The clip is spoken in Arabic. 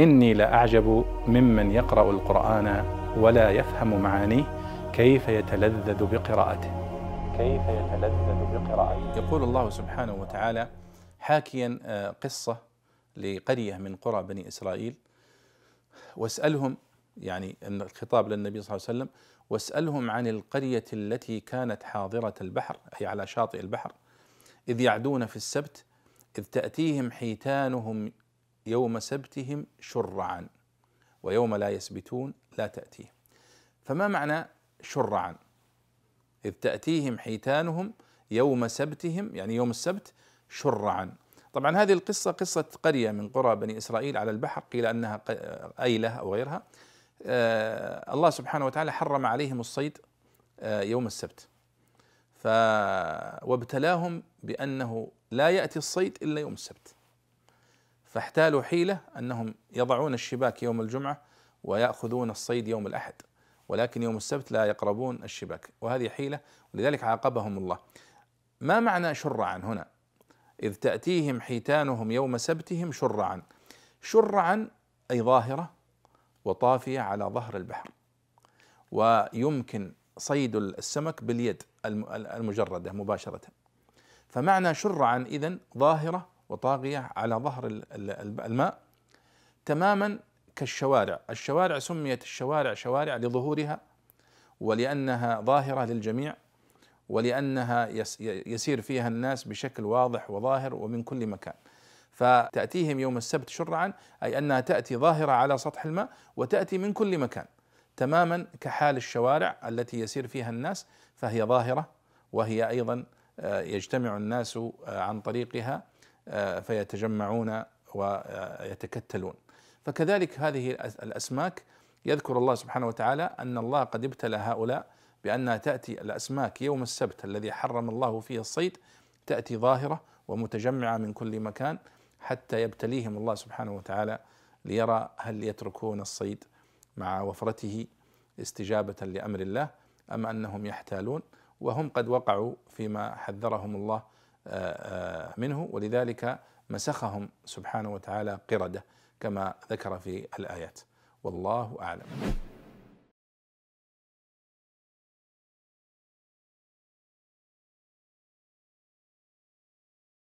إني لأعجب ممن يقرأ القرآن ولا يفهم معانيه كيف يتلذذ بقراءته. كيف يتلذذ بقراءته. يقول الله سبحانه وتعالى حاكيا آه، قصة لقرية من قرى بني إسرائيل. واسألهم يعني الخطاب للنبي صلى الله عليه وسلم واسألهم عن القرية التي كانت حاضرة البحر أي على شاطئ البحر إذ يعدون في السبت إذ تأتيهم حيتانهم يوم سبتهم شرعا ويوم لا يسبتون لا تأتيهم. فما معنى شرعا؟ إذ تأتيهم حيتانهم يوم سبتهم يعني يوم السبت شرعا. طبعا هذه القصة قصة قرية من قرى بني إسرائيل على البحر قيل أنها أيلة أو غيرها. آه الله سبحانه وتعالى حرم عليهم الصيد آه يوم السبت. ف وابتلاهم بأنه لا يأتي الصيد إلا يوم السبت. فاحتالوا حيلة أنهم يضعون الشباك يوم الجمعة ويأخذون الصيد يوم الأحد ولكن يوم السبت لا يقربون الشباك وهذه حيلة ولذلك عاقبهم الله. ما معنى شرعا هنا؟ إذ تأتيهم حيتانهم يوم سبتهم شرعا. شرعا أي ظاهرة وطافية على ظهر البحر ويمكن صيد السمك باليد المجردة مباشرة. فمعنى شرعا إذن ظاهرة وطاغية على ظهر الماء تماما كالشوارع. الشوارع سميت الشوارع شوارع لظهورها ولأنها ظاهرة للجميع ولأنها يسير فيها الناس بشكل واضح وظاهر ومن كل مكان. فتأتيهم يوم السبت شرعا أي أنها تأتي ظاهرة على سطح الماء وتأتي من كل مكان تماما كحال الشوارع التي يسير فيها الناس فهي ظاهرة وهي أيضا آه، يجتمع الناس آه، عن طريقها فيتجمعون ويتكتلون. فكذلك هذه الأسماك يذكر الله سبحانه وتعالى أن الله قد ابتلى هؤلاء بأنها تأتي الأسماك يوم السبت الذي حرم الله فيه الصيد تأتي ظاهرة ومتجمعة من كل مكان حتى يبتليهم الله سبحانه وتعالى ليرى هل يتركون الصيد مع وفرته استجابة لأمر الله أم أنهم يحتالون. وهم قد وقعوا فيما حذرهم الله منه ولذلك مسخهم سبحانه وتعالى قردة كما ذكر في الآيات. والله أعلم.